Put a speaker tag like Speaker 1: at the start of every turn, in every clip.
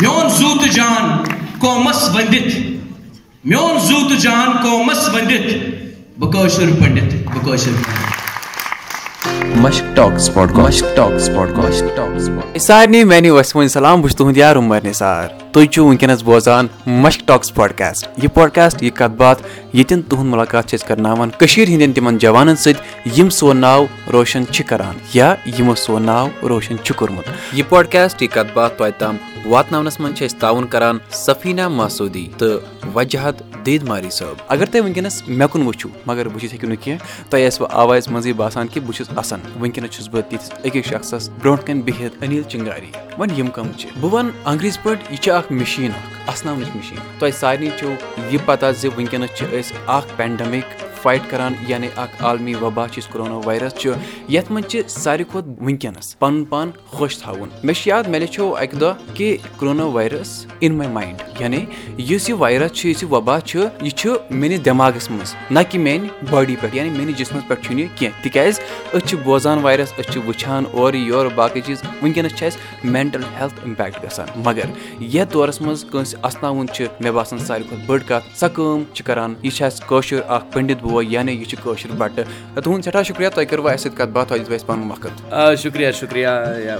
Speaker 1: میون زو تو جان قومس ونڈت میون زو تو جان قومس ونڈت بکوشر پنڈت بکوشر
Speaker 2: مشک ٹاکس مشک ٹاکس مشک ٹاکس
Speaker 3: سارنٕے میانہِ وسمٕنۍ سلام بہٕ چھُس تُہُنٛد یار عمر نثار۔ تُہۍ چھِو وٕنکیٚنس بوزان مشک ٹاکس پاڈکاسٹ یہِ پاڈکاسٹ یہِ کتھ باتھ، ییٚتٮ۪ن تُہُنٛد مُلاقات چھِ أسۍ کرناوان کٔشیٖر ہٕنٛدٮ۪ن تِمن جوانن سۭتۍ یِم سون ناو روشن چھِ کران یا یِمو سون ناو روشن چھُ کوٚرمُت۔ یہِ پاڈکاسٹ یہِ کتھ باتھ توتہِ تام واتناونس منٛز چھِ أسۍ تعاوُن کران سفیٖنا مسعوٗدی تہٕ وجہت دید ماری صٲب۔ اگر تُہۍ وٕنکیٚنس مےٚ کُن وٕچھِو، مگر وٕچھِتھ ہیٚکِو نہٕ کینٛہہ، تۄہہِ آسوٕ آوازِ منٛزٕے باسان کہِ بہٕ چھُس اَسان وٕنکیٚنس چھُس بہٕ تِتھِس أکِس شخصس برونٛٹھ کَنۍ بِہِتھ انیل چنگاری۔ وۄنۍ یِم کٕم چھِ۔ بہٕ وَنہٕ انگریٖزِ پٲٹھۍ، یہِ چھِ اکھ مِشیٖن اکھ اَسناونٕچ مِشیٖن۔ تۄہہِ سارنٕے چھو یہِ پَتہ زِ وٕنکیٚنس چھِ أسۍ اکھ پینڈَمِک فایٹ کران یعنی اکھ عالمی وبا چھُ یُس کرونا وایرس چھُ، یتھ منٛز چھِ ساروی کھۄتہٕ وٕنکیٚنس پنُن پان خۄش تھاوُن۔ مےٚ چھُ یاد، مےٚ لیٚچھو اکہِ دۄہ کہِ corona virus in my mind یعنی یُس یہِ وایرس چھُ، یُس یہِ وبا چھُ، یہِ چھُ میٲنِس دٮ۪ماغس منٛز، نہ کہِ میانہِ باڈی پٮ۪ٹھ یعنی میٲنِس جسمس پٮ۪ٹھ چھُنہٕ یہِ کینٛہہ۔ تِکیازِ أسۍ چھِ بوزان وایرس أسۍ چھِ وٕچھان اورٕ یورٕ باقٕے چیٖز، وٕنکیٚنس چھِ اَسہِ مینٹل ہیٚلتھ اِمپیکٹ گژھان۔ مگر یتھ دورس منٛز کٲنٛسہِ اسناوُن چھُ، مےٚ باسان ساروی کھۄتہٕ بٔڑ کتھ، سۄ کٲم چھِ کران، یہِ چھِ اَسہِ کٲشُر اکھ پٔنڈِت بوے یعنی یہِ چھُ کٲشُر بَٹہٕ تُہُنٛد سٮ۪ٹھاہ شُکریہ تۄہہِ کٔروٕ اَسہِ سۭتۍ کَتھ باتھ تۄہہِ دِژوٕ اَسہِ پَنُن وقت۔
Speaker 4: شُکریہ شُکریہ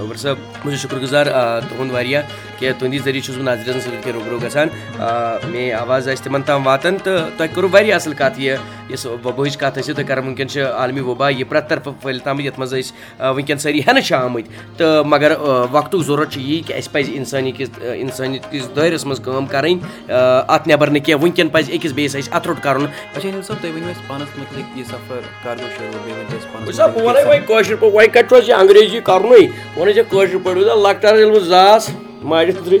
Speaker 4: عمر صٲب بہٕ چھُس شُکُر گُزار تُہُنٛد واریاہ کہِ تُہنٛدِ ذٔریعہٕ چھُس بہٕ سۭتۍ روٗبرو گژھان۔ میٲنۍ آواز آسہِ تِمن تام واتان تہٕ تۄہہِ کوٚروٕ واریاہ اَصٕل کَتھ یہِ یۄس وباہٕچ کَتھ ٲسِو تُہۍ کران چھِ عالمی وبا یہِ پرٮ۪تھ طرفہٕ پھٔہلِتھ آمٕتۍ یَتھ منٛز أسۍ وٕنکیٚن سٲری ہٮ۪نہٕ چھِ آمٕتۍ۔ تہٕ مگر وقتُک ضوٚرتھ چھُ یی کہِ اَسہِ پَزِ اِنسٲنی کِس اِنسٲنی کِس دٲیرَس منٛز کٲم کَرٕنۍ۔ اَتھ نٮ۪بر نہٕ کینٛہہ وٕنکیٚن پَزِ أکِس بیٚیِس اَسہِ اَتھٕ روٚٹ کَرُن کٲشِر پٲٹھۍ وۄنۍ کَتہِ یہِ انگریزی کَرنُے وۄنۍ ٲسۍ کٲشِر پٲٹھۍ ییٚلہِ بہٕ زاس ماجہِ ہٕنٛدرِ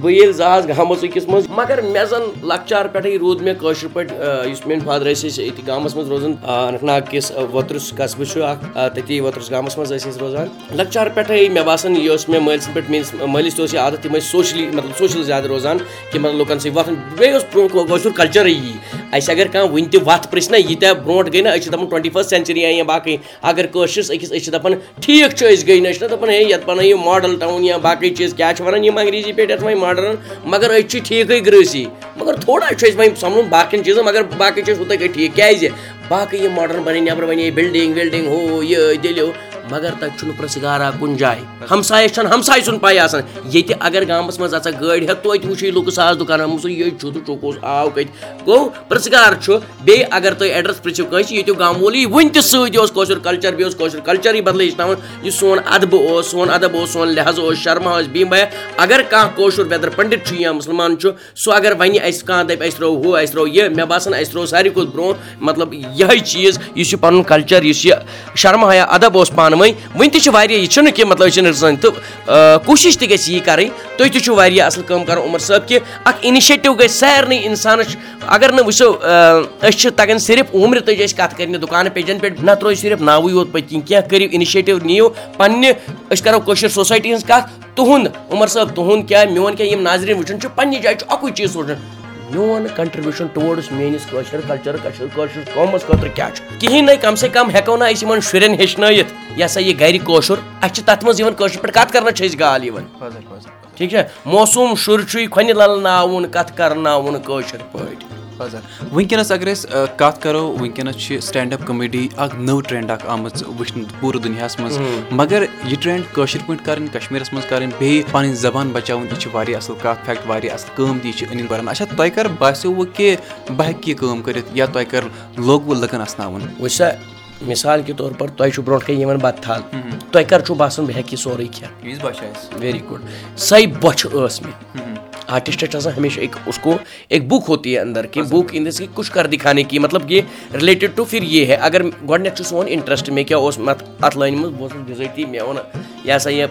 Speaker 4: بہٕ ییٚلہِ زاس گامَس أکِس منٛز مگر مےٚ زَن لۄکچار پٮ۪ٹھٕے روٗد مےٚ کٲشِر پٲٹھۍ یُس میٲنۍ فادر ٲسۍ أسۍ ییٚتہِ گامَس منٛز روزان اننت ناگ کِس وۄترُس قصبہٕ چھُ اکھ تٔتی وۄترُس گامَس منٛز ٲسۍ أسۍ روزان لۄکچار پٮ۪ٹھٕے مےٚ باسان یہِ اوس مےٚ مٲلۍ سٕنٛدۍ پٮ۪ٹھ میٲنِس مٲلِس تہِ اوس یہِ عادت تِم ٲسۍ سوشلی مطلب سوشَل زیادٕ روزان کہِ مطلب لُکَن سۭتۍ وۄتھُن بیٚیہِ اوس برونٛہہ کٲشُر کَلچَرٕے یی اَسہِ اگر کانٛہہ وُنہِ تہِ وَتھ پِرٛژھِ نا، ییٖتیٛاہ برونٛٹھ گٔے نہ أسۍ چھِ دَپان ٹُوَنٹی فٔسٹ سٮ۪نچُری یا باقٕے۔ اگر کٲشرِس أکِس، أسۍ چھِ دَپان ٹھیٖک چھُ، أسۍ گٔے نہ أسۍ چھِنہ دَپان، ہے، یَتھ بَنٲیِو ماڈَل ٹاوُن یا باقٕے چیٖز کیٛاہ چھِ وَنان، یِم انگریٖزی پٲٹھۍ یَتھ وۄنۍ مگر أسۍ چھِ ٹھیٖکٕے گرٛٲسی۔ مگر تھوڑا چھُ اَسہِ وۄنۍ سَمجُن باقٕیَن چیٖزَن، مگر باقٕے چھِ أسۍ ہُتھَے کٔنۍ ٹھیٖک۔ کیٛازِ؟ باقٕے یِم ماڈٲرٕن بَنے، نٮ۪برٕ بَنے بِلڈِنٛگ وِلڈِنٛگ ہُہ یہِ دِلِو مگر تَتہِ چھُنہٕ پرٛژھ گارا کُنہِ جایہِ۔ ہمسایَس چھَنہٕ ہمساے سُنٛد آسان۔ ییٚتہِ اگر گامَس منٛز اَژَکھ گٲڑۍ ہٮ۪تھ توتہِ وٕچھِ لُکہٕ ساس دُکانَن منٛز ییٚتہِ چھُ تہٕ چوٚکُس آو کَتہِ گوٚو پرٛژھ چھُ۔ بیٚیہِ اگر تُہۍ ایڈرَس پِرٛژھِو کٲنٛسہِ ییٚتیُک گامہٕ وول یی وٕنہِ تہِ سۭتۍ اوس کٲشُر کَلچَر، بیٚیہِ اوس کٲشُر ہیٚچھناوان۔ سون اَدبہٕ اوس، سون اَدب اوس، سون لِحاظ اوس، شرما ٲسۍ بیٚیہِ بیا اگر کانٛہہ کٲشُر ویٚدر پٔنڈِت چھُ یا مُسلمان چھُ، سُہ اگر وَنہِ اَسہِ کانٛہہ دَپہِ، اَسہِ ترٛوو ہُہ، اَسہِ ترٛوو یہِ، مےٚ باسان اَسہِ ترٛوو ساروی کھۄتہٕ برونٛہہ مطلب یِہے چیٖز، یُس یہِ پَنُن کَلچَر، یُس یہِ شرما یا اَدب اوس پانہٕ ؤنۍ وٕنہِ تہِ چھِ واریاہ یہِ چھُنہٕ کینٛہہ مطلب أسۍ چھِنہٕ زٔنۍ تہٕ کوٗشِش تہِ گژھِ یی کَرٕنۍ تُہۍ تہِ چھِو واریاہ اَصٕل کٲم کَران عمر صٲب کہِ اَکھ اِنِشیٹِو گژھِ سارنٕے اِنسانَس اگر نہٕ وٕچھو أسۍ چھِ تَگان صرف عُمرِ تُج اَسہِ کَتھ کَرنہِ دُکانہٕ پیجَن پٮ۪ٹھ نہ ترٛٲیِو صرف ناوٕے یوت پٔتۍ کِنۍ کینٛہہ کٔرِو اِنِشیٹِو نِیِو پنٛنہِ أسۍ کَرو کٲشِر سوسایٹی ہٕنٛز کَتھ تُہُنٛد عمر صٲب تُہُنٛد کیٛاہ میون کیٛاہ یِم ناظریٖن وٕچھان چھُ پنٛنہِ جایہِ چھُ اَکُے چیٖز سوٗنٛچان میون کَنٹرٛبیوٗشَن ٹُوٲڈٕس میٲنِس کٲشِر کَلچَر کٲشِر قومَس خٲطرٕ کیٛاہ چھُ؟ کِہیٖنۍ نَے کَم سے کَم ہٮ۪کو نہٕ أسۍ یِمَن شُرٮ۪ن ہیٚچھنٲیِتھ یہِ ہسا یہِ گرِ کٲشُر اَسہِ چھِ تَتھ منٛز یِوان کٲشِر پٲٹھۍ کَتھ کَرنَس چھِ أسۍ گال یِوان۔ ٹھیٖک چھا؟ موسوٗم شُر چھُے کھۄنہِ لَلناوُن کَتھ کَرناوُن کٲشِر پٲٹھۍ؟
Speaker 3: وٕنکیٚنس اگر أسۍ کَتھ کَرو وٕنکیٚنس چھِ سٹینٛڈ اَپ کٔمیڈی اکھ نٔو ٹرینڈ اکھ آمٕژ وٕچھنہٕ پوٗرٕ دُنیاہَس منٛز۔ مگر یہِ ٹرینڈ کٲشِر پٲٹھۍ کَرٕنۍ کَشمیٖرَس منٛز کَرٕنۍ بیٚیہِ پَنٕنۍ زَبان بَچاوٕنۍ یہِ چھِ واریاہ اَصٕل کَتھ فیکٹ واریاہ اَصٕل کٲم تہِ یہِ چھِ أنِتھ کَران اچھا تۄہہِ کَر باسیٚو کہِ بہٕ ہیٚکہٕ یہِ کٲم کٔرِتھ یا تۄہہِ کَر لوگوُ لُکَن اَسناوُن؟
Speaker 4: وٕچھ سا مِثال کے طور پر تۄہہِ چھُو برونٛٹھ کَنۍ یِوان بَتہٕ تھل تۄہہِ کَر چھُو باسان بہٕ ہیٚکہٕ یہِ سورُے کھٮ۪تھ؟ Very good. سۄے بۄچھِ ٲس مےٚ۔ آرٹسٹ چھِ ہمیشہ ایک اس کو ایک بک ہوتی ہے اندر کی بک ان دس کی کچھ کر دکھانے کی۔ مطلب یہ ریلیٹڈ ٹو پھر یہ ہے۔ اگر گۄڈٕنٮ۪تھ چھُ سون اِنٹرٛسٹ مےٚ کیٛاہ اوس اَتھ لٲنہِ منٛز بہٕ اوسُس بِزٲتی مےٚ اوٚن یہِ ہسا یہِ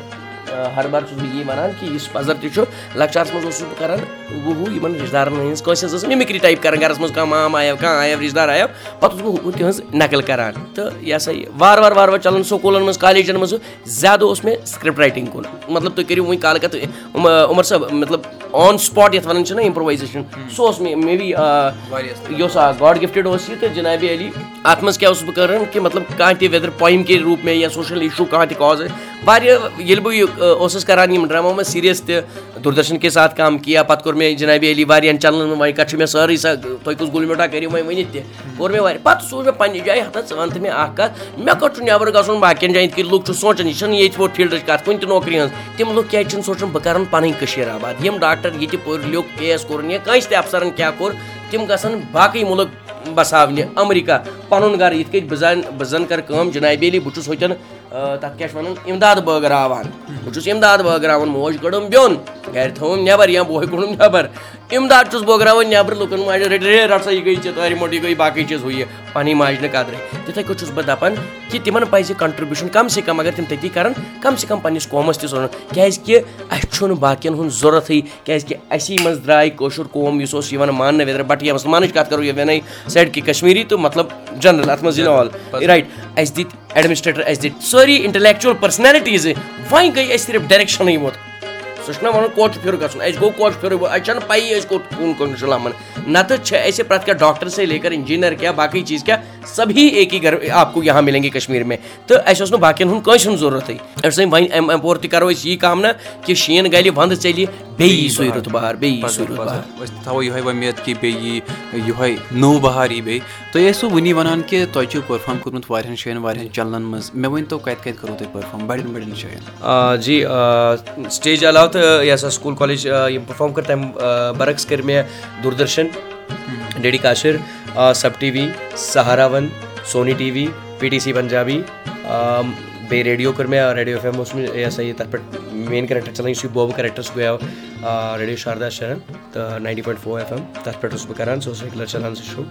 Speaker 4: ہر بار چھُس بہٕ یی وَنان کہِ یُس پَزَر تہِ چھُ لۄکچارَس منٛز اوسُس بہٕ کَران ہُہ یِمَن رِشتہٕ دارَن ہٕنٛز کٲنٛسہِ ہٕنٛز ٲس مِمِکری ٹایپ کَران گَرَس منٛز کانٛہہ مام آیو کانٛہہ آیو رِشتہٕ دار آیو پَتہٕ اوسُس بہٕ تِہٕنٛز نقٕل کَران تہٕ یہِ ہسا یہِ وارٕ وارٕ وارٕ وارٕ چَلان سکوٗلَن منٛز کالیجَن منٛز زیادٕ اوس مےٚ سِکرِپٹ رایٹِنٛگ کُن. مطلب تُہۍ کٔرِو وٕنۍ کَتھ عمر صٲب مطلب آن سٕپاٹ یَتھ وَنان چھِنہ اِمپرٛووایزیشَن سُہ اوس مےٚ maybe a god gifted اوس یہِ تہٕ جِنابِ علی اَتھ منٛز کیٛاہ اوسُس بہٕ کَران کہِ مطلب کانٛہہ تہِ ویدر پویِم کے روٗپ مےٚ یا سوشَل اِشوٗ کانٛہہ تہِ کاز واریاہ ییٚلہِ بہٕ یہِ اوسس کران یم ڈرامہ میں سیریس تہ دوردرشن کے ساتھ کام کیا پتہ کور میں جناب علی واریاہن چنلن میں وۄنۍ کتھ چھُ مےٚ سٲرٕے سۄ تُہۍ کُس گُل میوٹا کٔرِو وۄنۍ ؤنِتھ تہِ کوٚر مےٚ واریاہ پتہٕ سوٗز مےٚ پننہِ جایہِ ہتا ژٕ وَن تہٕ مےٚ اکھ کتھ مےٚ کوٚت چھُ نٮ۪بر گژھُن باقین جاین یِتھ کٔنۍ لُکھ چھِ سونٛچان یہِ ییٚتہِ فیٖلڈٕچ کُنہِ تہِ نوکری ہٕنٛز تِم لُکھ کیازِ چھِنہٕ سونٛچان بہٕ کرن کٔشیٖر آباد۔ یِم ڈاکٹر ییٚتہِ پوٚر لیوٚکھ کے ایس کوٚرُن یا کٲنٛسہِ تہِ افسرن کیاہ کوٚر، تِم گژھن باقٕے مُلک بساونہِ امریکہ پنُن گرٕ یِتھ کٔنۍ بہٕ زن بہٕ کٲم جنابی علی بہٕ چھُس تتھ کیاہ چھِ وَنان؟ اِمداد بٲگراوان بہٕ چھُس اِمداد بٲگراوان موج کٔڑٕم بیوٚن۔ گرِ تھوٚوُم نٮ۪بر یا بوے کوٚڑُم نٮ۪بر۔ اِمداد چھُس بٲگراوان نٮ۪برٕ لُکن ماجہِ رٔٹۍ ہے رٹ سا یہِ گٔے ژےٚ تارِ موٚٹ یہِ گٔے باقٕے چیٖز ہُہ یہِ۔ پنٕنۍ ماجہِ نہٕ قدرے تِتھٕے کٔنۍ چھُس بہٕ دپان کہِ تِمن پزِ کنٹربیوٗشن کم سے کم اگر تِم تٔتی کرن کم سے کم پننس قومس تہِ سوزُن کیازِ کہِ اسہِ چھُنہٕ باقین ہُنٛد ضروٗرتھٕے کیازِ کہِ اسی منٛز درٛاے کٲشُر قوم یُس اوس یِوان ماننہٕ ویدر بٹ یا مُسلمانٕچ کتھ کرو ونے سایڈ کہِ کشمیٖری تہٕ مطلب جنرل اتھ منٛز آل رایٹ اسہِ دِتۍ ایڈمنسٹریٹر، اسہِ دِتۍ سٲری اِنٹلیکچُوَل پٔرسنیلٹیٖزٕ وۄنۍ گٔے اَسہِ صرف ڈایریکشنٕے یوت۔ سُہ چھُنہ وَنان کوٚت چھُ پھِرٕ گژھُن۔ اَسہِ گوٚو کوٚت پھِرٕ اَسہِ چھَنہٕ پَیی أسۍ کوٚت کُن کُن چھُ لَمان نَتہٕ چھِ اَسہِ پرٛٮ۪تھ کانٛہہ ڈاکٹر سے لے کر اِنجیٖنَر کیٛاہ، باقٕے چیٖز کیٛاہ۔ سبھی ایک ہی گھر آپ کو یہاں مِلیں گے کشمیٖر میں۔ اوس نہٕ باقین ہُنٛد کٲنٛسہِ ہُنٛد ضروٗرتٕے وۄنۍ وۄنۍ اَمہِ اَپور تہِ کَرو أسۍ یی کامنا کہِ شیٖن گَلہِ وَندٕ ژَلہِ بیٚیہِ یی سُے رُت بہار بیٚیہِ یی سُے رُت بہار۔
Speaker 3: أسۍ تھاوو یِہوے وۄمید کہِ بیٚیہِ یی یِہوے نوٚو بہار یی بیٚیہِ تُہۍ ٲسوٕ وٕنی وَنان کہِ تۄہہِ چھُو پٔرفارم کوٚرمُت واریاہن جایَن واریاہن چنلن منٛز مےٚ ؤنۍتو کَتہِ کَتہِ کوٚروٕ تۄہہِ پٔرفارم۔ بَڑٮ۪ن بَڑٮ۪ن جایَن
Speaker 4: جی سٹیج علاوٕ تہٕ یہِ ہسا سکوٗل کالیج یِم پٔرفارم کٔر تَمہِ برعکس کٔرۍ مےٚ دوٗردرشن ڈی ڈی کاشر SAB TV, Sahara one, Sony TV, P T C Punjabi بے ریڈیو کرمیا ریڈیو ایف ایم اس میں یہِ ہسا یہِ مین کریکٹر چلان یُس یہِ بوبہٕ کریکٹر سُہ گٔیو ریڈیو شاردا شرن تہٕ ninety point four F M تَتھ پٮ۪ٹھ اوسُس بہٕ کران سُہ اوس ریگیوٗلر چلان سُہ شو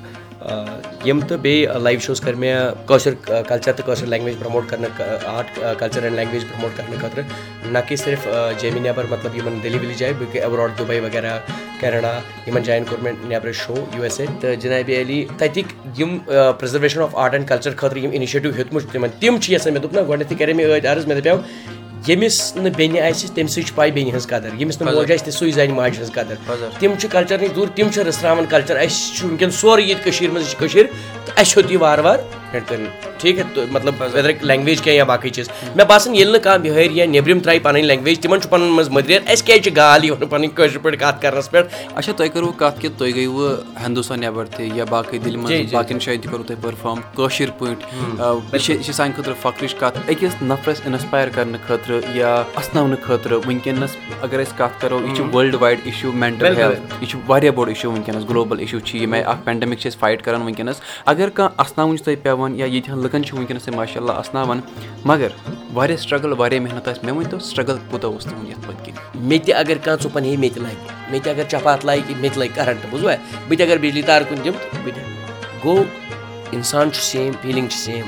Speaker 4: یِم تہٕ بیٚیہِ لایِو شوز کٔرۍ مےٚ کٲشُر کلچر تہٕ کٲشِر لینگویج پرموٹ کرنہٕ art culture and language promote کرنہٕ خٲطرٕ نہ کہِ صرف جیمہِ نٮ۪بر مطلب یِمن دِلہِ وِلہِ جایہِ بٔلکہِ ایبراڈ دُبے وغیرہ کیرلا یِمن جاین کوٚر مےٚ نٮ۪برٕ شو یوٗ ایس اے تہٕ جِنابی علی تَتِکۍ یِم preservation of art and culture خٲطرٕ یِم اِنِشیٹِو ہیوٚتمُت چھُ تِمن تِم چھِ یژھان مےٚ دوٚپ نہ گۄڈٕنیتھٕے کرے مےٚ ٲدۍ عرض مےٚ دَپیو ییٚمِس نہٕ بیٚنہِ آسہِ تٔمۍ سٕے چھِ پاے بیٚنہِ ہٕنٛز قدر ییٚمِس نہٕ موج آسہِ سُے زانہِ ماجہِ ہٕنٛز قدر تِم چھِ کلچر نِش دوٗر تِم چھِ رٔژھراوان کلچر اَسہِ چھُ وٕنکیٚن سورُے ییٚتہِ کٔشیٖر منٛز یہِ چھِ کٔشیٖر تہٕ اَسہِ ہیوٚت یہِ وارٕ وارٕ ٹھیٖک ہے مطلب ویدر لینگویج کینٛہہ یا باقٕے چیٖز۔ مےٚ باسان ییٚلہِ نہٕ کانٛہہ بِہٲرۍ یا نیٚبرِم ترٛایہِ پَنٕنۍ لینگویج تِمن چھُ پَنُن منٛز مٔدریر اَسہِ کیازِ چھِ گال یِوان پَنٕنۍ کٲشِر پٲٹھۍ کَتھ کَرنَس پٮ۪ٹھ
Speaker 3: اچھا تۄہہِ کٔروٕ کَتھ کہِ تُہۍ گٔیوٕ ہِندوستان نٮ۪بر تہِ یا باقٕے دِلہِ منٛز باقین جایَن تہِ کوٚروٕ تۄہہِ پٔرفارم کٲشِر پٲٹھۍ یہِ چھِ یہِ چھِ سانہِ خٲطرٕ فخرٕچ کَتھ أکِس نفرَس اِنسپایر کرنہٕ خٲطرٕ یا اَسناونہٕ خٲطرٕ وٕنکیٚنس اگر أسۍ کَتھ کَرو یہِ چھُ worldwide issue mental health یہِ چھُ واریاہ بوٚڑ اِشوٗ وٕنکیٚنس گلوبل اِشوٗ چھِ ییٚمہِ آیہِ اکھ پینڈمِک چھِ أسۍ فایٹ کران وٕنکیٚنس اگر کانٛہہ اَسناوُن چھُ تۄہہِ پیٚوان یا ییٚتہِ ہن لُکن چھُ وٕنکیٚنس تۄہہِ ماشاء اللہ اَسناوان مگر واریاہ سٹرگٕل واریاہ محنت آسہِ مےٚ ؤنۍتو سٹرگٕل کوٗتاہ اوس تُہُنٛد یَتھ پٔتۍ کِنۍ؟
Speaker 4: مےٚ تہِ اگر کانٛہہ ژوٚپَن ہے مےٚ تہِ لگہِ مےٚ تہِ اگر چپات لگہِ مےٚ تہِ لگہِ کَرنٛٹ بوٗزوا بہٕ تہِ اگر بِجلی تار کُن دِمہٕ تہٕ بہٕ دِمہٕ گوٚو اِنسان چھُ سیم فیٖلِنٛگ چھِ سیم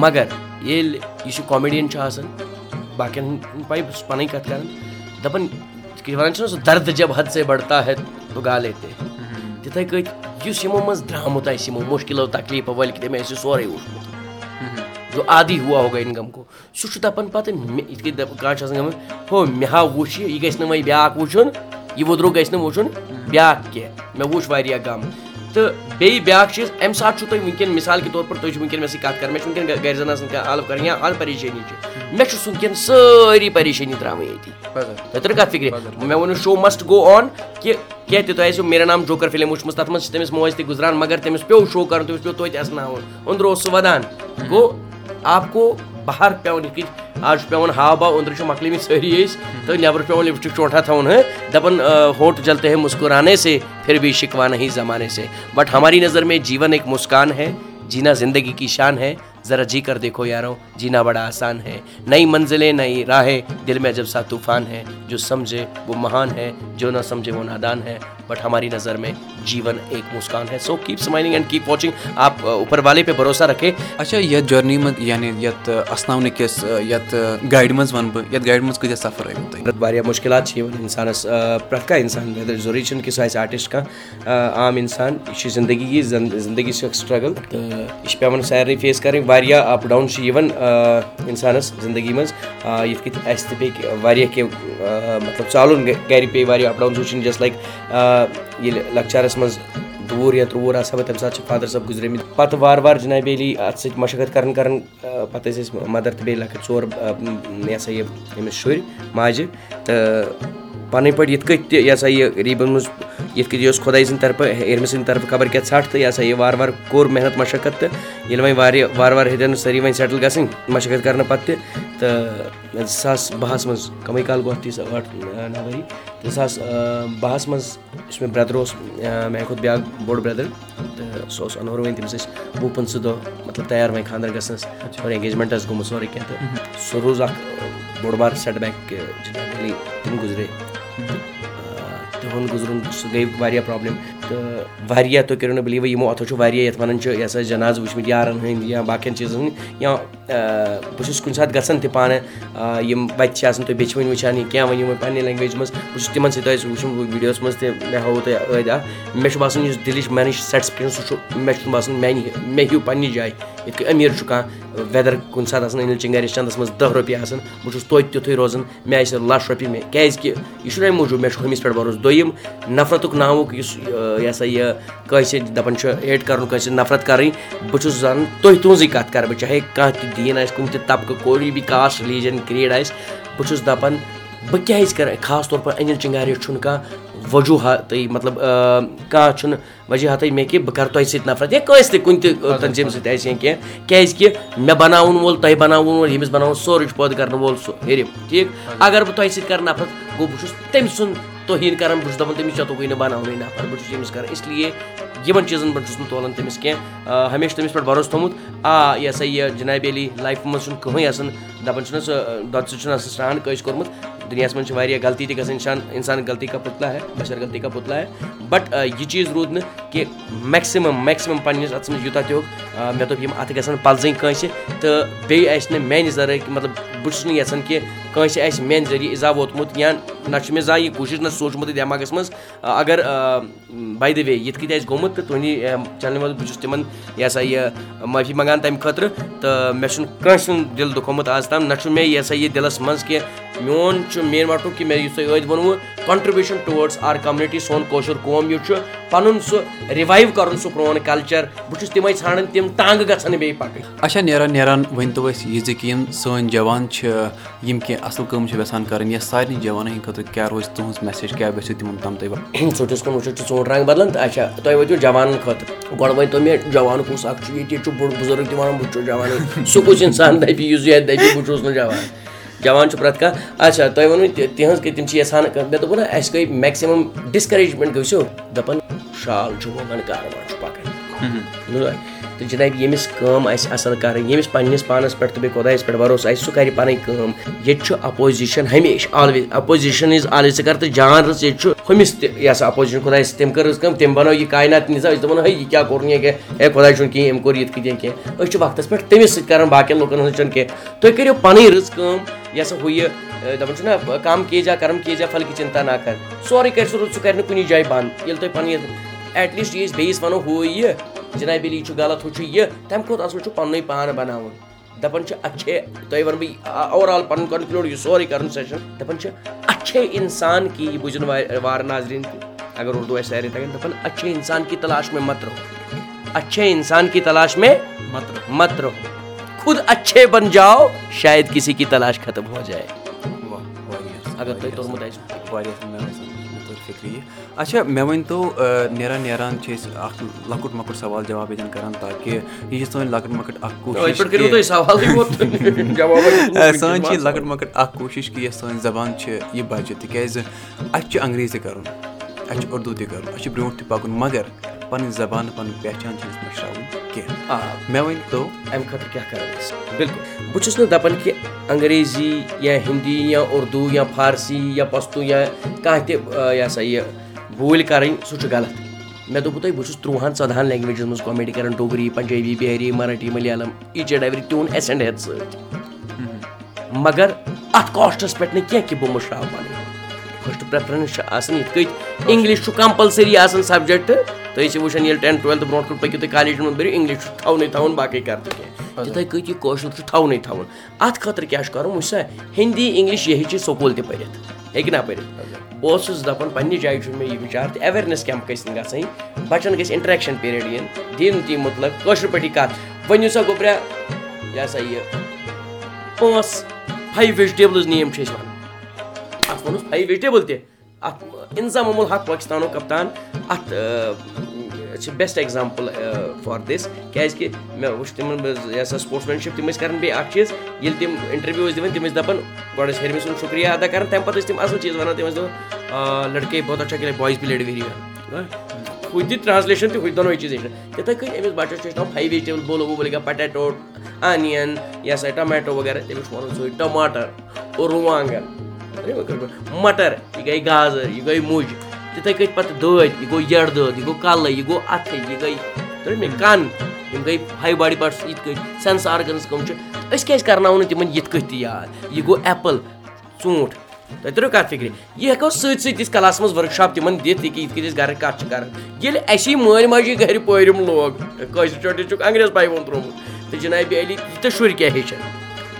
Speaker 4: مگر ییٚلہِ یہِ چھُ کامیڈِین چھُ آسان باقین ہُنٛد پاے بہٕ چھُس پَنٕنۍ کَتھ کران دَپان وَنان چھِنہ سُہ دَرد جب حد سے بڑتا ہے تو گالے تہِ تِتھٕے کٔنۍ یُس یِمو منٛز درٛامُت آسہِ، یِمو مُشکِلو تکلیٖفو وٲلۍ تٔمۍ آسہِ سورُے وٕچھمُت۔ جو عادی ہوا ہوگا اِنکَم کو، سُہ چھُ دَپان پَتہٕ مےٚ یِتھ کٔنۍ کانٛہہ چھُ آسان گٔمٕژ ہو، مےٚ ہاو وٕچھ یہِ یہِ گژھِ نہٕ وۄنۍ بیٛاکھ وٕچھُن، یہِ وُدرو گژھِ نہٕ وٕچھُن، بیٛاکھ کینٛہہ۔ مےٚ وٕچھ واریاہ غم۔ تہٕ بیٚیہِ بیٛاکھ چیٖز اَمہِ ساتہٕ چھُو مِثال کے طور پر تُہۍ چھِو وٕنکیٚن مےٚ سۭتۍ کَتھ کَران مےٚ چھِ وٕنکیٚن گرِ زَن آسان کانٛہہ حالف کَرٕنۍ یا حال پریشٲنی چھِ مےٚ چھُ سُہ وٕنکیٚن سٲری پریشٲنی ترٛاوٕنۍ ییٚتی تۄہہِ تٔر کَتھ فِکرِ مےٚ ووٚنُو شو مَسٹ گو آن کہِ کینٛہہ تہِ تۄہہِ آسیو میرا نام جوکر فِلم وٕچھمٕژ تَتھ منٛز چھِ تٔمِس موج تہِ گُزران مگر تٔمِس پیوٚو شو کَرُن تٔمِس پیوٚو توتہِ اَسناوُن أنٛدرٕ اوس سُہ وَدان۔ گوٚو آپ کو بہار پیٚوان یِتھ کٔنۍ آز چھُ پیٚوان ہاو باو أنٛدرٕ چھِ نبر سٲری أسۍ تہٕ نیٚبرٕ پیٚوان چونٛٹھا تھاوُن ہہ دَپان ہوٹ جلتے ہے مسکرانے سے، پھر بھی شکوا نہیں زمانے سے۔ بٹ ہماری نظر میں جیون ایک مسکان ہے، جینا زندگی کی شان ہے۔ ذرا جی کر دیکھو یارو جینا بڑا آسان ہے۔ نئی منزلیں نئی راہیں۔ دل میں جب سا طوفان ہے جو سمجھے وہ مہان ہے جو نہ سمجھے وہ نادان ہے۔ بٹ ہماری نظر میں جیون ایک مسکان ہے۔ So keep smiling and keep watching آپ اوپر والے پہ بھروسہ رکھے
Speaker 3: اچھا یَتھ جٔرنی منٛز یعنی یَتھ اَسناونہٕ کِس یَتھ گاڑِ منٛز وَنہٕ بہٕ یَتھ گاڑِ منٛز کۭتیاہ سفر آیوٕ تۄہہِ
Speaker 4: واریاہ مُشکِلات چھِ یِوان اِنسانَس پرٛٮ۪تھ کانٛہہ اِنسان ضروٗری چھُنہٕ کہِ سُہ آسہِ آرٹِسٹ کانٛہہ عام اِنسان۔ یہِ چھِ زندگی یی زندگی چھِ اکھ سٹرگٕل تہٕ یہِ چھِ پیٚوان سارنٕے فیس کَرٕنۍ واریاہ اَپ ڈاوُن چھِ یِوان اِنسانَس زندگی منٛز یِتھ کٔنۍ اَسہِ تہِ پیٚیہِ واریاہ کینٛہہ مطلب ژالُن گرِ پیٚیہِ واریاہ اَپ ڈاوُن وٕچھِنۍ، جسٹ لایک ییٚلہِ لۄکچارَس منٛز دوٗر یا ترٛوٚوُر آسہٕ ہا بہٕ تَمہِ ساتہٕ چھِ فادر صٲب گُزریمٕتۍ۔ پَتہٕ وارٕ وارٕ جِنابِ علی اَتھ سۭتۍ مشقت کَران کَران پَتہٕ ٲسۍ أسۍ مَدر تہٕ بیٚیہِ لۄکٕٹۍ ژور یہِ ہسا یہِ أمِس شُرۍ، ماجہِ تہٕ پَنٕنۍ پٲٹھۍ یِتھ کٔنۍ تہِ یہِ ہسا یہِ غریٖبَن منٛز یِتھ کٔنۍ یہِ اوس خۄداے سٕنٛدِ طرفہٕ ییٚمہِ سٕنٛدِ طرفہٕ خبر کیٛاہ ژھٹھ تہٕ یہِ ہسا یہِ وارٕ وارٕ کوٚر محنت مشقت تہٕ ییٚلہِ وۄنۍ واریاہ وارٕ وارٕ ہیٚتن سٲری وۄنۍ سیٹٕل گژھٕنۍ مشقت کرنہٕ پَتہٕ تہِ تہٕ زٕ ساس بَہَس منٛز کَمٕے کال گوٚو اَتھ تیٖژ ٲٹھ نَو ؤری زٕ ساس بَہَس منٛز یُس مےٚ برٛدَر اوس میٛانہِ کھۄتہٕ بیٛاکھ بوٚڑ برٛدَر تہٕ سُہ اوس اَنور وۄنۍ تٔمِس ٲسۍ وُہ پٕنٛژٕ دۄہ مطلب تیار وۄنۍ خانٛدر گژھنَس اور اینگیجمٮ۪نٛٹ ٲس گوٚمُت سورُے کینٛہہ تہٕ سُہ روٗز اَکھ بوٚڑ بار سٮ۪ٹ بیک تِم گُزرے۔ تِہُنٛد گُزرُن سُہ گٔے واریاہ پرٛابلِم تہٕ واریاہ تُہۍ کٔرِو نہٕ بِلیٖو یِمو اَتھو چھُ واریاہ یَتھ وَنان چھِ یہِ ہسا جناز وٕچھمٕتۍ یارَن ہٕنٛدۍ یا باقٕیَن چیٖزَن ہٕنٛدۍ یا بہٕ چھُس کُنہِ ساتہٕ گژھان تہِ پانہٕ یِم بَچہِ چھِ آسان تُہۍ بیٚچھِ وٕنۍ وٕچھان یہِ کینٛہہ ؤنِو وۄنۍ پنٛنہِ لینٛگویج منٛز بہٕ چھُس تِمَن سۭتۍ تۄہہِ وٕچھُن ویٖڈیوَس منٛز تہِ مےٚ ہاوو تۄہہِ ٲدۍ اَکھ مےٚ چھُ باسان یُس دِلٕچ مینٕچ سیٹٕسفیکشَن سُہ چھُ مےٚ چھُنہٕ باسان میٛانہِ مےٚ ہیوٗ پنٛنہِ جایہِ یِتھ کٔنۍ امیٖر چھُ کانٛہہ ویدر کُنہِ ساتہٕ آسان أنِل چِنگارِ چَندَس منٛز دہ رۄپیہِ آسان بہٕ چھُس توتہِ تیُتھُے روزان مےٚ آسہِ لَچھ رۄپیہِ مےٚ کیٛازِکہِ یہِ چھُنہٕ اَمہِ موٗجوٗب مےٚ چھُ ہُمِس پٮ۪ٹھ بروسہٕ دوٚیِم، نفرتُک ناوُک یُس یہِ ہسا یہِ کٲنٛسہِ دَپان چھُ، ہیٹ کَرُن، کٲنٛسہِ نفرت کَرٕنۍ۔ بہٕ چھُس زانان تُہۍ تُہٕنٛزٕے کَتھ کَرٕ، بہٕ چاہے کانٛہہ تہِ دیٖن آسہِ، کُنہِ تہِ طبقہٕ کوری بی کاسٹ ریٚلِجَن کرٛیڈ آسہِ، بہٕ چھُس دَپان، بہٕ کیٛازِ کَرٕ؟ خاص طور پر أنِل چِنگارِ چھُنہٕ کانٛہہ وجوٗہاتٕے مطلب کانٛہہ چھُنہٕ وجوٗہاتٕے مےٚ کہِ بہٕ کَرٕ تۄہہِ سۭتۍ نفرت یا کٲنٛسہِ تہِ، کُنہِ تہِ تنظیٖم سۭتۍ آسہِ یا کینٛہہ۔ کیٛازِکہِ مےٚ بَناوُن وول، تۄہہِ بَناوُن وول، ییٚمِس بَناوُن سورُے چھُ پٲدٕ کَرنہٕ وول سُہ ہیٚرِم ٹھیٖک؟ اگر بہٕ تۄہہِ سۭتۍ کَرٕ نفرت، گوٚو بہٕ چھُس تٔمۍ سُنٛد توہیٖن کَران بہٕ چھُس دَپان تٔمِس چھا تُکُے نہٕ بَناونٕے نفر بہٕ چھُس ییٚمِس کَران اِسلیے یِمَن چیٖزَن پٮ۪ٹھ چھُس نہٕ تولان تٔمِس کینٛہہ ہمیشہِ تٔمِس پٮ۪ٹھ بروسہٕ تھوٚمُت۔ آ، یہِ ہسا یہِ جِنابِ علی لایفہِ منٛز چھُنہٕ کٕہٕنۍ آسان۔ دَپان چھُنہ سُہ دۄدٕ سۭتۍ چھُنہٕ آسان سرٛان کٲنٛسہِ کوٚرمُت۔ دُنیاہَس منٛز چھِ واریاہ غلطی تہِ گژھان۔ اِنسان اِنسان غلطی کا پُتلا ہے، بَشر غلطی کا پُتلا ہے۔ بَٹ یہِ چیٖز روٗد نہٕ کہِ میکسِمَم میکسِمَم پنٛنِس اَتھَس منٛز یوٗتاہ تہِ ہوٚکھ۔ مےٚ دوٚپ یِم اَتھٕ گژھن پَلزٕنۍ کٲنٛسہِ تہٕ بیٚیہِ آسہِ نہٕ میٛانہِ ذرٲیہِ مطلب بہٕ چھُس نہٕ یَژھان کہِ کٲنٛسہِ آسہِ میٛانہِ ذٔریعہٕ اِزا ووتمُت یا نہ چھُ مےٚ زانٛہہ یہِ کوٗشِش نہ سوٗنٛچمُتٕے دٮ۪ماغَس منٛز۔ اگر باے دَ وے یِتھ کٔنۍ آسہِ گوٚمُت تہٕ تُہنٛدِ چَنلہِ منٛز بہٕ چھُس تِمَن یہِ ہسا یہِ معٲفی منٛگان تَمہِ خٲطرٕ تہٕ مےٚ چھُنہٕ کٲنٛسہِ ہُنٛد دِل دُکھومُت آز تام نہ چھُ مےٚ یہِ ہسا یہِ دِلَس منٛز کہِ میون مین ماٹوٗ کہِ مےٚ یُس تۄہہِ ٲدۍ ووٚنوُ کَنٹرٛبیوٗشَن ٹُوٲڈٕس آر کَمنِٹی سون کٲشُر قوم یُس چھُ پَنُن سُہ رِوایِو کَرُن سُہ پرٛون کَلچَر بہٕ چھُس تِمَے ژھانٛڈان تِم ٹانٛگہٕ گژھن نہٕ بیٚیہِ پَکٕنۍ۔
Speaker 3: اچھا نیران نیران ؤنۍتو اَسہِ یہِ زِ کہِ یِم سٲنۍ جوان چھِ یِم کینٛہہ اَصٕل کٲم چھِ یَژھان کَرٕنۍ یا سارنٕے جوانَن ہِنٛدۍ خٲطرٕ کیٛاہ روزِ تُہٕنٛز میسیج کیٛاہ گژھِ تِمَن تام تُہۍ
Speaker 4: ژوٗنٛٹھِس کُن وٕچھِتھ چھُ ژوٗنٛٹھ رنٛگ بَدلان۔ تہٕ اچھا تۄہہِ وٲتِو جوانَن خٲطرٕ۔ گۄڈٕ ؤنۍتو مےٚ جوان کُس اَکھ چھُ ییٚتہِ چھُ بوٚڑ بُزرٕگ تہِ وَنان بہٕ چھُس جوانٕے۔ سُہ کُس اِنسان دَپہِ یُس یَتھ دَپہِ بہٕ چھُس نہٕ جوان۔ جوان چھُ پرٛٮ۪تھ کانٛہہ اچھا تۄہہِ ووٚنوُ تِہٕنٛز کہِ تِم چھِ یَژھان مےٚ دوٚپوُ نہ اَسہِ گٔے میکسِمَم ڈِسکَریجمٮ۪نٛٹ گٔژھِو دَپان شال چھُ وۄنۍ کاروبار چھُ پَکان تہٕ جِناب ییٚمِس کٲم آسہِ اَصٕل کَرٕنۍ، ییٚمِس پنٛنِس پانَس پٮ۪ٹھ تہٕ بیٚیہِ خۄدایَس پٮ۪ٹھ بروسہٕ آسہِ، سُہ کَرِ پَنٕنۍ کٲم۔ ییٚتہِ چھُ اَپوزِشَن ہمیشہِ آلویز اَپوزِشَن اِز آلویز ژٕ کَر تہٕ جان رٕژ، ییٚتہِ چھُ ہُمِس تہِ یہِ ہسا اَپوزِشَن خۄدایَس تٔمۍ کٔر رٕژ کٲم تٔمۍ بَنٲو یہِ کاینات نِظام أسۍ دَپان، ہے، یہِ کیٛاہ کوٚر نہٕ یہِ کینٛہہ ہے خۄداے چھُنہٕ کِہیٖنۍ أمۍ کوٚر یِتھ کٔنۍ کینٛہہ أسۍ چھِ وقتَس پٮ۪ٹھ تٔمِس سۭتۍ کَران، باقٕیَن لُکَن ہٕنٛز چھَنہٕ کینٛہہ۔ تُہۍ کٔرِو پَنٕنۍ رٕژ کٲم۔ یہِ ہسا ہُہ یہِ دَپان چھُنہ کَم کے جا کَرَم کے جا پھل چِنتا نہ کَر۔ سورُے کَرِ سُہ رُت، سُہ کَرِ نہٕ کُنی جایہِ بنٛد۔ ییٚلہِ تۄہہِ پَنٕنۍ ایٹ لیٖسٹ یہِ أسۍ بیٚیِس وَنو، ہُہ یہِ جِنابِ علی غلط ہُہ چھُ یہِ تَمہِ کھۄتہٕ اَصٕل چھُ پَننُے پان بَناوُن دَپان چھِ اَچھے تۄہہِ وَنہٕ بہٕ اوٚوَرآل پَنُن کَنکٕلوٗڈ یہِ سورُے کَرُن سیشَن دَپان چھِ اَچھے اِنسان کی یہِ بوٗزِو نہٕ وارٕ ناظریٖن تہِ اگر اُردو آسہِ سارے تَگان دَپان اَچھے اِنسان کی تلاش میں مت رہو اَچھے اِنسان کی تلاش میں مت رہو خُد اَچھے بَن جاو شاید کِسی کی تلاش ختم ہو جائے اگر آسہِ
Speaker 3: واریاہ فِکرِ یہِ اچھا مےٚ ؤنۍتو نیران نیران چھِ أسۍ اَکھ لۄکُٹ مۄکُٹ سوال جواب ییٚتٮ۪ن کَران تاکہِ یہِ چھِ سٲنۍ لۄکٕٹ مۄکٕٹ اَکھ کوٗشِش سٲنۍ چھِ لۄکٕٹ مۄکٕٹ اَکھ کوٗشِش کہِ یۄس سٲنۍ زبان چھِ یہِ بَچہِ تِکیٛازِ اَسہِ چھُ انٛگریزی کَرُن اَسہِ چھُ اُردو تہِ کَرُن اَسہِ چھُ برونٛٹھ تہِ پَکُن مگر پَنٕنۍ زبان پَنٕنۍ پہچان چھِنہٕ أسۍ مٔشراوٕنۍ کینٛہہ۔ آ۔ مےٚ ؤنۍتو
Speaker 4: اَمہِ خٲطرٕ کیٛاہ کَرو أسۍ؟ بِلکُل۔ بہٕ چھُس نہٕ دَپان کہِ انٛگریزی یا ہِندی یا اُردو یا فارسی یا پَستوٗ یا کانٛہہ تہِ یہِ ہسا یہِ بوٗلۍ کَرٕنۍ سُہ چھُ غلط۔ مےٚ دوٚپوُ تۄہہِ بہٕ چھُس تٕرٛوہَن ژۄدہَن لینٛگویجَن منٛز کومٮ۪ڈی کَران Dogri Punjabi Bihari Marathi Malayalam each and every تِہُنٛد ایسٮ۪نٛڈ ہٮ۪تھ سۭتۍ۔ مگر اَتھ کاسٹَس پٮ۪ٹھ نہٕ کینٛہہ کہِ بہٕ مٔشراو پَنٕنۍ۔ فٔسٹ پرٛٮ۪فرَنٕس چھِ آسان یِتھ کٔنۍ اِنٛگلِش چھُ کَمپَلسٔری آسان سَبجَکٹ تُہۍ ٲسِو وٕچھان ییٚلہِ ٹٮ۪نتھ ٹُوٮ۪لتھ برونٛٹھ کُن پٔکِو تُہۍ کالیجَن منٛز بٔرِو اِنٛگلِش چھُ تھاوُنٕے تھاوُن باقٕے کَر تہٕ کینٛہہ تِتھَے کٔنۍ یہِ کٲشُر چھُ تھاوُنٕے تھاوُن اَتھ خٲطرٕ کیٛاہ چھُ کَرُن وٕچھ سا ہِندی اِنٛگلِش یہِ ہیٚچھِ سکوٗل تہِ پٔرِتھ ہیٚکہِ نا پٔرِتھ بہٕ اوسُس دَپان پنٛنہِ جایہِ چھُ مےٚ یہِ وِچار تہِ اٮ۪ویرنٮ۪س کیمپ گژھِ نہٕ گژھٕنۍ بَچَن گژھِ اِنٹرٛیکشَن پیٖریڈ یِن تی مطلب کٲشِر پٲٹھی کَتھ ؤنِو سا گوٚبرا یہِ ہسا یہِ۔ پانٛژھ فایِو ویجِٹیبلٕز نیم چھِ أسۍ وَنان اَتھ ووٚنُس فایِو ویجِٹیبٕل تہِ اَتھ اِنظام امُل حق پٲکِستانُک کَپتان۔ اَتھ چھِ بیسٹ ایٚگزامپٕل فار دِس کیٛازِکہِ مےٚ وٕچھ تِمن یہِ ہسا سپوٹٕس مینشِپ تِم ٲسۍ کَران بیٚیہِ اَکھ چیٖز، ییٚلہِ تِم اِنٹَروِو ٲسۍ دِوان، تِم ٲسۍ دَپان، گۄڈٕ ٲسۍ ہیٚرمہِ سُنٛد شُکریہ ادا کَران، تَمہِ پَتہٕ ٲسۍ تِم اَصٕل چیٖز وَنان، تِم ٲسۍ دَپان لٔڑکے بہت اچھا کہِ boys played very well ہُہ تہِ ٹرٛانسلیشَن تہِ ہُہ تہِ چیٖز ہیٚچھناو تِتھَے کٔنۍ أمِس بَچَس چھُ ہیٚچھناوُن فایِو ویجٹیبٕل بولو ووبول گا پَٹیٹو اَنِیَن یہِ ہسا ٹَمیٹو وغیرہ۔ تٔمِس چھُ وَنُن، سُے ٹَماٹر رُوانٛگَن۔ مَٹر، یہِ گٔے گازٕر، یہِ گٔے مُجہِ تِتھَے کٔنۍ پَتہٕ دٲدۍ یہِ گوٚو یٔڈ دٲد یہِ گوٚو کَلہٕ یہِ گوٚو اَتھٕ یہِ گٔے مےٚ کَن یِم گٔے فایِو باڈی پاٹٕس یِتھ کٔنۍ سٮ۪نٕس آرگَنٕز کٕم چھِ أسۍ کیٛازِ کَرناوو نہٕ تِمَن یِتھ کٔنۍ تہِ یاد یہِ گوٚو ایپٕل ژوٗنٛٹھ تۄہہِ تٔرِو کَتھ فِکرِ یہِ ہٮ۪کو سۭتۍ سۭتۍ أسۍ کَلاسَس منٛز ؤرٕک شاپ تِمَن دِتھ یہِ کہِ یِتھ کٔنۍ أسۍ گَرٕ کَتھ چھِ کَران ییٚلہِ اَسی مٲلۍ ماجہِ گَرِ پٲرِم لوگ کٲشِر چٲٹھۍ چھُکھ انٛگریز پایوُن ترٛوومُت تہٕ علی تہٕ شُرۍ کیٛاہ ہیٚچھَن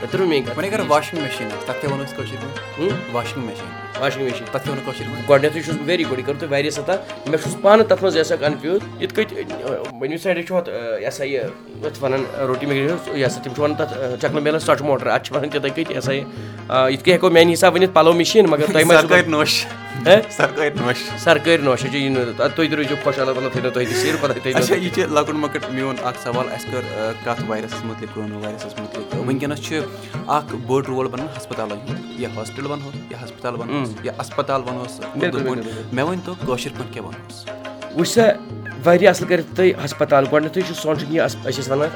Speaker 4: تۄہہِ تٔرٕو میٛٲنۍ کَتھ
Speaker 3: واشِنٛگ مِشیٖن تَتھ وَنو أسۍ کٲشِر پٲٹھۍ واشِنٛگ مِشیٖن
Speaker 4: واشِنٛگ مِشیٖن
Speaker 3: تَتھ کیٛاہ وَنو کٲشِر پٲٹھۍ
Speaker 4: گۄڈٕنٮ۪تھٕے چھُس بہٕ ویری گُڈ یہِ کٔرِو تُہۍ واریاہ سَطح مےٚ چھُس پانہٕ تَتھ منٛز یہِ ہسا کَنفیوٗز یِتھ کٔنۍ ؤنِو سایڈٕ چھُ اَتھ یہِ ہسا یہِ یَتھ وَنان روٹی میکر یہِ ہسا تِم چھِ وَنان تَتھ چَکلہٕ میلَس ژۄچہِ موٹر اَتھ چھِ وَنان تِتھَے کٔنۍ یہِ ہسا یہِ یِتھ کٔنۍ ہٮ۪کو میٛانہِ حِساب ؤنِتھ پَلو مِشیٖن مگر تۄہہِ ما
Speaker 3: سرکٲرۍ نوش۔ سرکٲرۍ نوش۔
Speaker 4: چھِ یِنہٕ تُہۍ تہِ روٗزِو خۄش اللہ تعالیٰ تھٲینو تۄہہِ تہِ سیٖر پَتہٕ
Speaker 3: اچھا یہِ چھِ لۄکُٹ مۄکُٹ میون اکھ سوال اَسہِ کٔر کَتھ وایرَسَس مُتعلِق کرونا وایرَسَس مُتعلِق۔ وٕنکیٚنَس چھُ اکھ بوٚڑ رول بَنان ہسپتالَن ہُنٛد یا ہاسپِٹل وَنہوس یا ہسپتال وَنہوس یا اَسپَتال وَنہوس مےٚ ؤنۍتو کٲشِر پٲٹھۍ کیاہ وَنہوس
Speaker 4: وٕچھ سا واریاہ اَصٕل کٔرِتھ تُہۍ ہسپتال گۄڈٕنیٚتھٕے چھُ سونٛچُن یہِ أسۍ ٲسۍ وَنان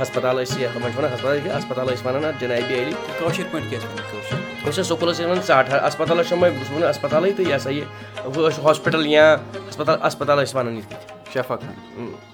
Speaker 4: ہسپتال ٲسۍ یہِ وۄنۍ چھِ وَنان ہسپتال ہسپتال ٲسۍ وَنان اَتھ جِنابہِ علی۔
Speaker 3: کٲشِر پٲٹھۍ کیاہ چھِ کٲشِر
Speaker 4: وٕچھ سا سکوٗلَس ٲسۍ وَنان ژاٹھ ہسپتالَس چھُ وۄنۍ بہٕ چھُس وَنان ہسپتالٕے تہٕ یہِ ہسا یہِ ٲسۍ ہاسپِٹل یا ہسپتال ہسپتال ٲسۍ وَنان یِتھ کٔنۍ
Speaker 3: شفا خان۔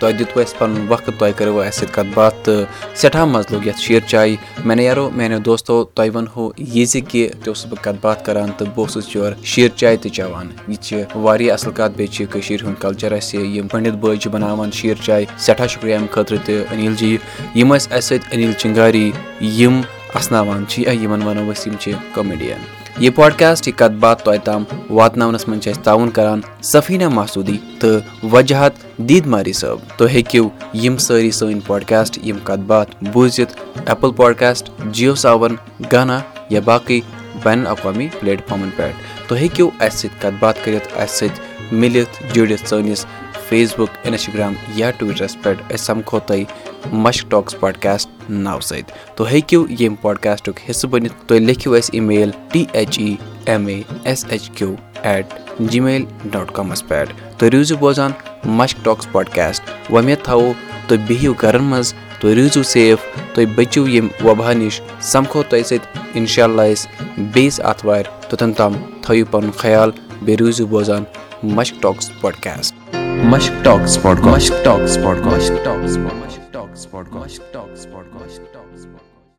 Speaker 3: تۄہہِ دیُتوٕ اَسہِ پَنُن وقت تۄہہِ کٔرٕوٕ اَسہِ سۭتۍ کَتھ باتھ تہٕ سٮ۪ٹھاہ مَزٕ لوٚگ یَتھ شیٖر چایہِ۔ مےٚ یارو، میانیو دوستو تۄہہِ وَنہو یہِ زِ کہِ تہِ اوسُس بہٕ کَتھ باتھ کَران تہٕ بہٕ اوسُس یورٕ شیٖر چاے تہِ چٮ۪وان۔ یہِ چھِ واریاہ اَصٕل کَتھ، بیٚیہِ چھِ کٔشیٖرِ ہُنٛد کَلچَر اَسہِ، یِم پٔنڈِت بٲے چھِ بَناوان شیٖر چاے سٮ۪ٹھاہ شُکریہ اَمہِ خٲطرٕ تہِ أنیٖل جی۔ یِم ٲسۍ اَسہِ سۭتۍ أنیٖل چِنگاری، یِم اَسناوان چھِ یا یِمَن وَنو أسۍ یِم چھِ کامیڈِیَن یہِ پاڈکاسٹ یہِ کَتھ باتھ تۄہہِ تام واتناونَس منٛز چھِ اَسہِ تعاوُن کَران سفیٖنا مسوٗدی تہٕ وجہت دیٖد ماری صٲب تُہۍ ہیٚکِو یِم سٲری سٲنۍ پاڈکاسٹ یِم کَتھ باتھ بوٗزِتھ ایپٕل پاڈکاسٹ جِیو ساوَن گانا یا باقٕے بین الاقوامی پلیٹ فارمَن پٮ۪ٹھ تُہۍ ہیٚکِو اَسہِ سۭتۍ کَتھ باتھ کٔرِتھ اَسہِ سۭتۍ مِلِتھ جُڑِتھ سٲنِس فیس بُک اِنسٹاگرٛام یا ٹُوِٹرَس پٮ۪ٹھ أسۍ سَمکھو تۄہہِ مشک ٹاکٕس پاڈکاسٹ ناوٕ سۭتۍ تُہۍ ہیٚکِو ییٚمہِ پاڈکاسٹُک حِصہٕ بٔنِتھ تُہۍ لیکھِو اَسہِ email T H E M A S H Q at gmail dot کامَس پٮ۪ٹھ تُہۍ روٗزِو بوزان مشک ٹاکٕس پاڈکاسٹ وۄمید تھاوو تُہۍ بِہِو گَرَن منٛز تُہۍ روٗزِو سیف۔ تُہۍ بٔچِو ییٚمہِ وبا نِش سَمکھو تۄہہِ سۭتۍ اِنشاء اللہ أسۍ بیٚیِس آتھوارِ توٚتَن تام تھٲیِو پَنُن خیال۔ بیٚیہِ روٗزِو بوزان Mushk talks podcast
Speaker 2: Mushk talks podcast Mushk talks podcast talks Mushk talks podcast talks podcast talks